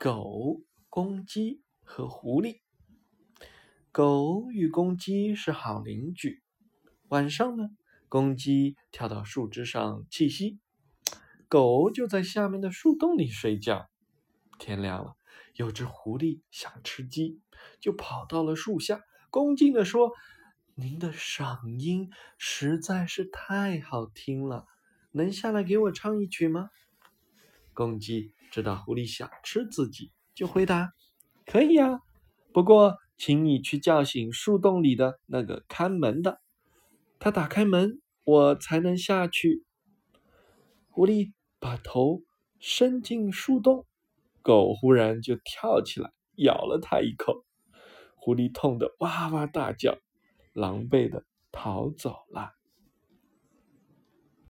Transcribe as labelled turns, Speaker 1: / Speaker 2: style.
Speaker 1: 狗、公鸡和狐狸。狗与公鸡是好邻居。晚上呢，公鸡跳到树枝上栖息，狗就在下面的树洞里睡觉。天亮了，有只狐狸想吃鸡，就跑到了树下，恭敬地说：“您的嗓音实在是太好听了，能下来给我唱一曲吗？”公鸡知道狐狸想吃自己，就回答：“可以呀，不过请你去叫醒树洞里的那个看门的。”他打开门，我才能下去。狐狸把头伸进树洞，狗忽然就跳起来咬了它一口，狐狸痛得哇哇大叫，狼狈的逃走了。